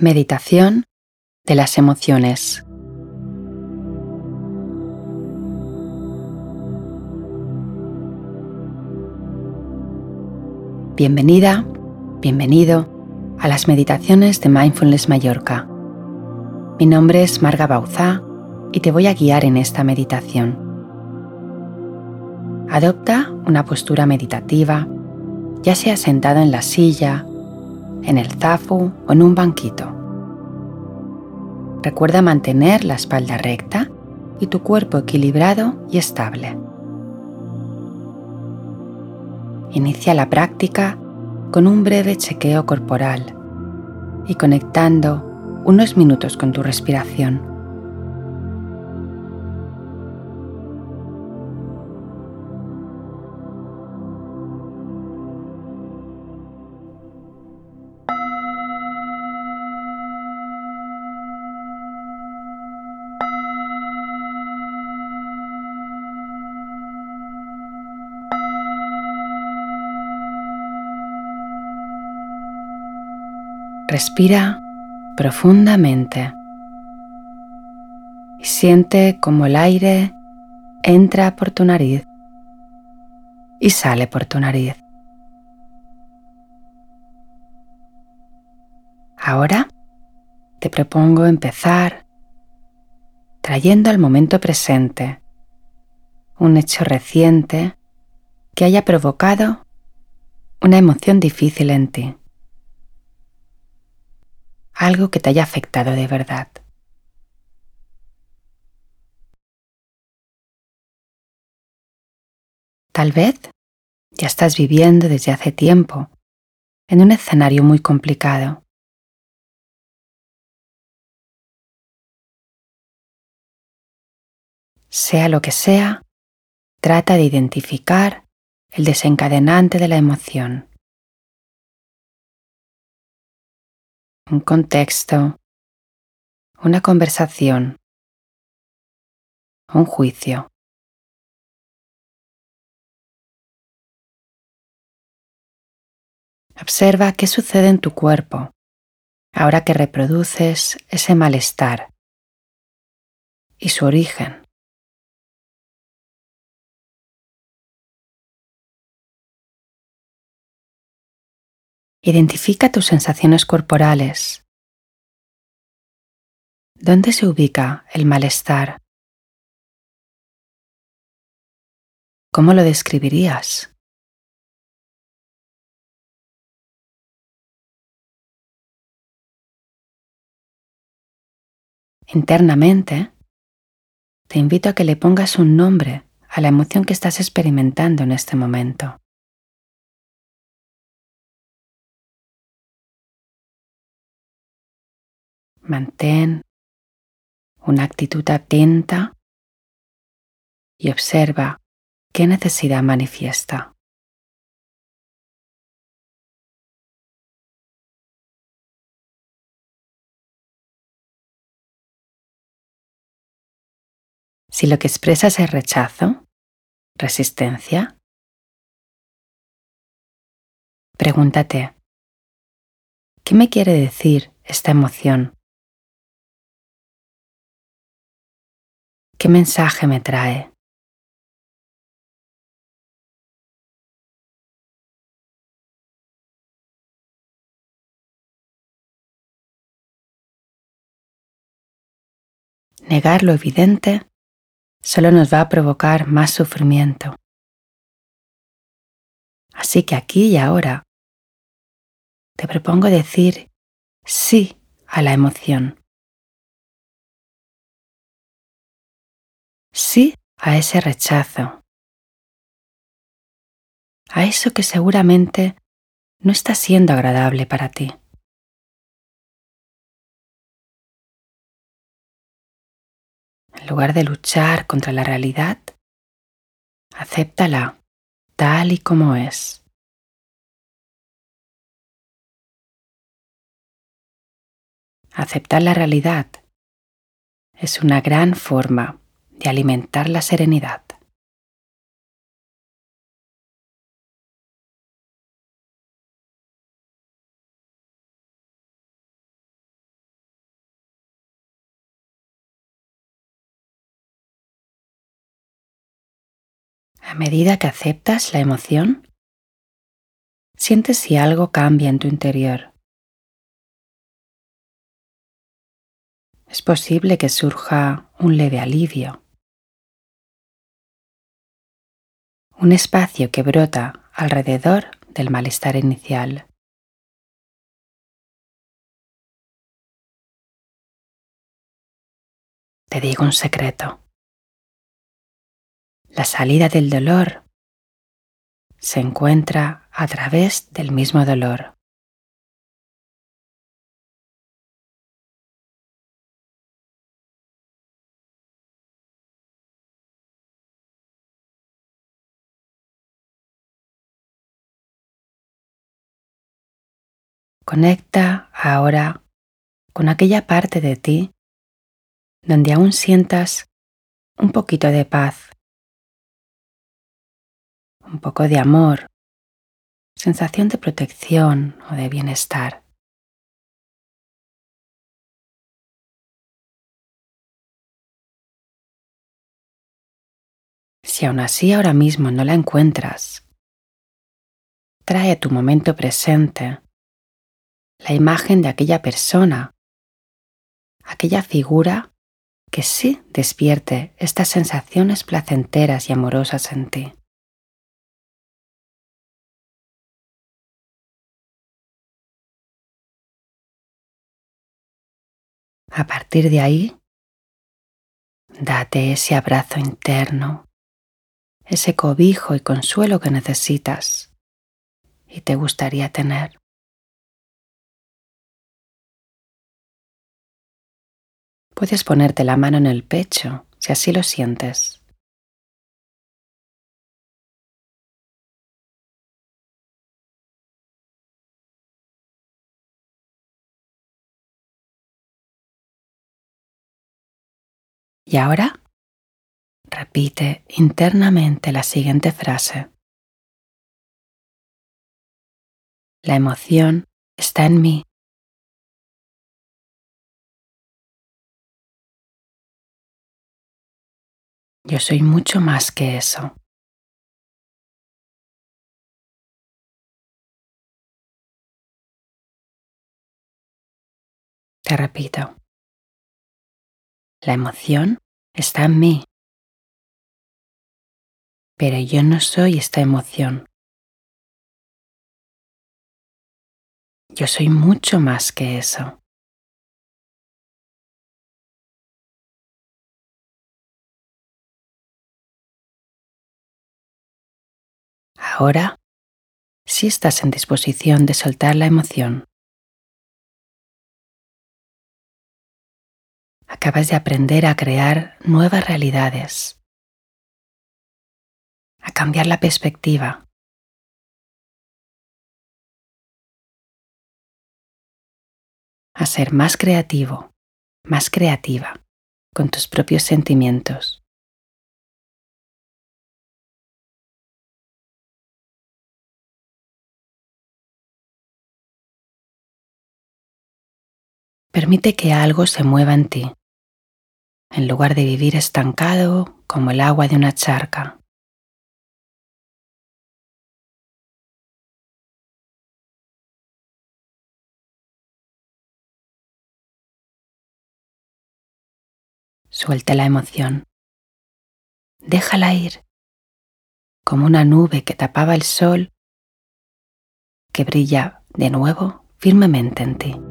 Meditación de las emociones. Bienvenida, bienvenido a las meditaciones de Mindfulness Mallorca. Mi nombre es Marga Bauzá y te voy a guiar en esta meditación. Adopta una postura meditativa, ya sea sentado en la silla, en el zafu o en un banquito. Recuerda mantener la espalda recta y tu cuerpo equilibrado y estable. Inicia la práctica con un breve chequeo corporal y conectando unos minutos con tu respiración. Respira profundamente y siente como el aire entra por tu nariz y sale por tu nariz. Ahora te propongo empezar trayendo al momento presente un hecho reciente que haya provocado una emoción difícil en ti algo que te haya afectado de verdad. Tal vez ya estás viviendo desde hace tiempo en un escenario muy complicado. Sea lo que sea, trata de identificar el desencadenante de la emoción. Un contexto, una conversación, un juicio. Observa qué sucede en tu cuerpo ahora que reproduces ese malestar y su origen. Identifica tus sensaciones corporales. ¿Dónde se ubica el malestar? ¿Cómo lo describirías? Internamente, te invito a que le pongas un nombre a la emoción que estás experimentando en este momento. Mantén una actitud atenta y observa qué necesidad manifiesta. Si lo que expresas es rechazo, resistencia, pregúntate, ¿qué me quiere decir esta emoción? ¿Qué mensaje me trae? Negar lo evidente solo nos va a provocar más sufrimiento. Así que aquí y ahora te propongo decir sí a la emoción. Sí a ese rechazo, a eso que seguramente no está siendo agradable para ti. En lugar de luchar contra la realidad, acéptala tal y como es. Aceptar la realidad es una gran forma de alimentar la serenidad. A medida que aceptas la emoción, sientes si algo cambia en tu interior. Es posible que surja un leve alivio un espacio que brota alrededor del malestar inicial. Te digo un secreto. La salida del dolor se encuentra a través del mismo dolor. Conecta ahora con aquella parte de ti donde aún sientas un poquito de paz, un poco de amor, sensación de protección o de bienestar. Si aún así ahora mismo no la encuentras, trae tu momento presente la imagen de aquella persona, aquella figura que sí despierte estas sensaciones placenteras y amorosas en ti. A partir de ahí, date ese abrazo interno, ese cobijo y consuelo que necesitas y te gustaría tener. Puedes ponerte la mano en el pecho si así lo sientes. Y ahora repite internamente la siguiente frase. La emoción está en mí. Yo soy mucho más que eso. Te repito, la emoción está en mí, pero yo no soy esta emoción. Yo soy mucho más que eso. Ahora, si estás en disposición de soltar la emoción, acabas de aprender a crear nuevas realidades, a cambiar la perspectiva. a ser más creativo, más creativa con tus propios sentimientos. Permite que algo se mueva en ti, en lugar de vivir estancado como el agua de una charca. Suelta la emoción. Déjala ir, como una nube que tapaba el sol que brilla de nuevo firmemente en ti.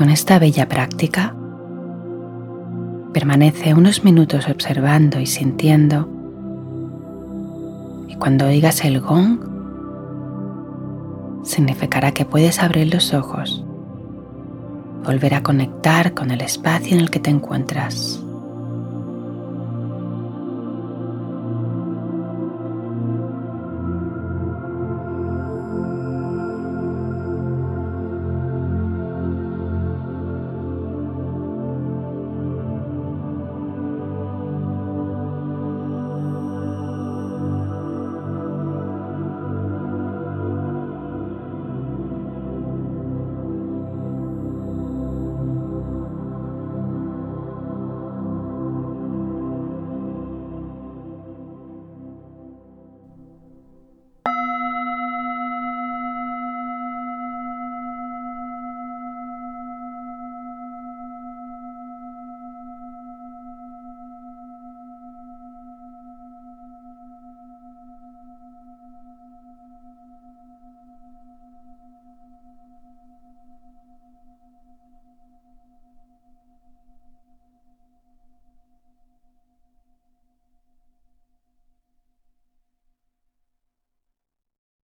Con esta bella práctica, permanece unos minutos observando y sintiendo y cuando oigas el gong, significará que puedes abrir los ojos, volver a conectar con el espacio en el que te encuentras.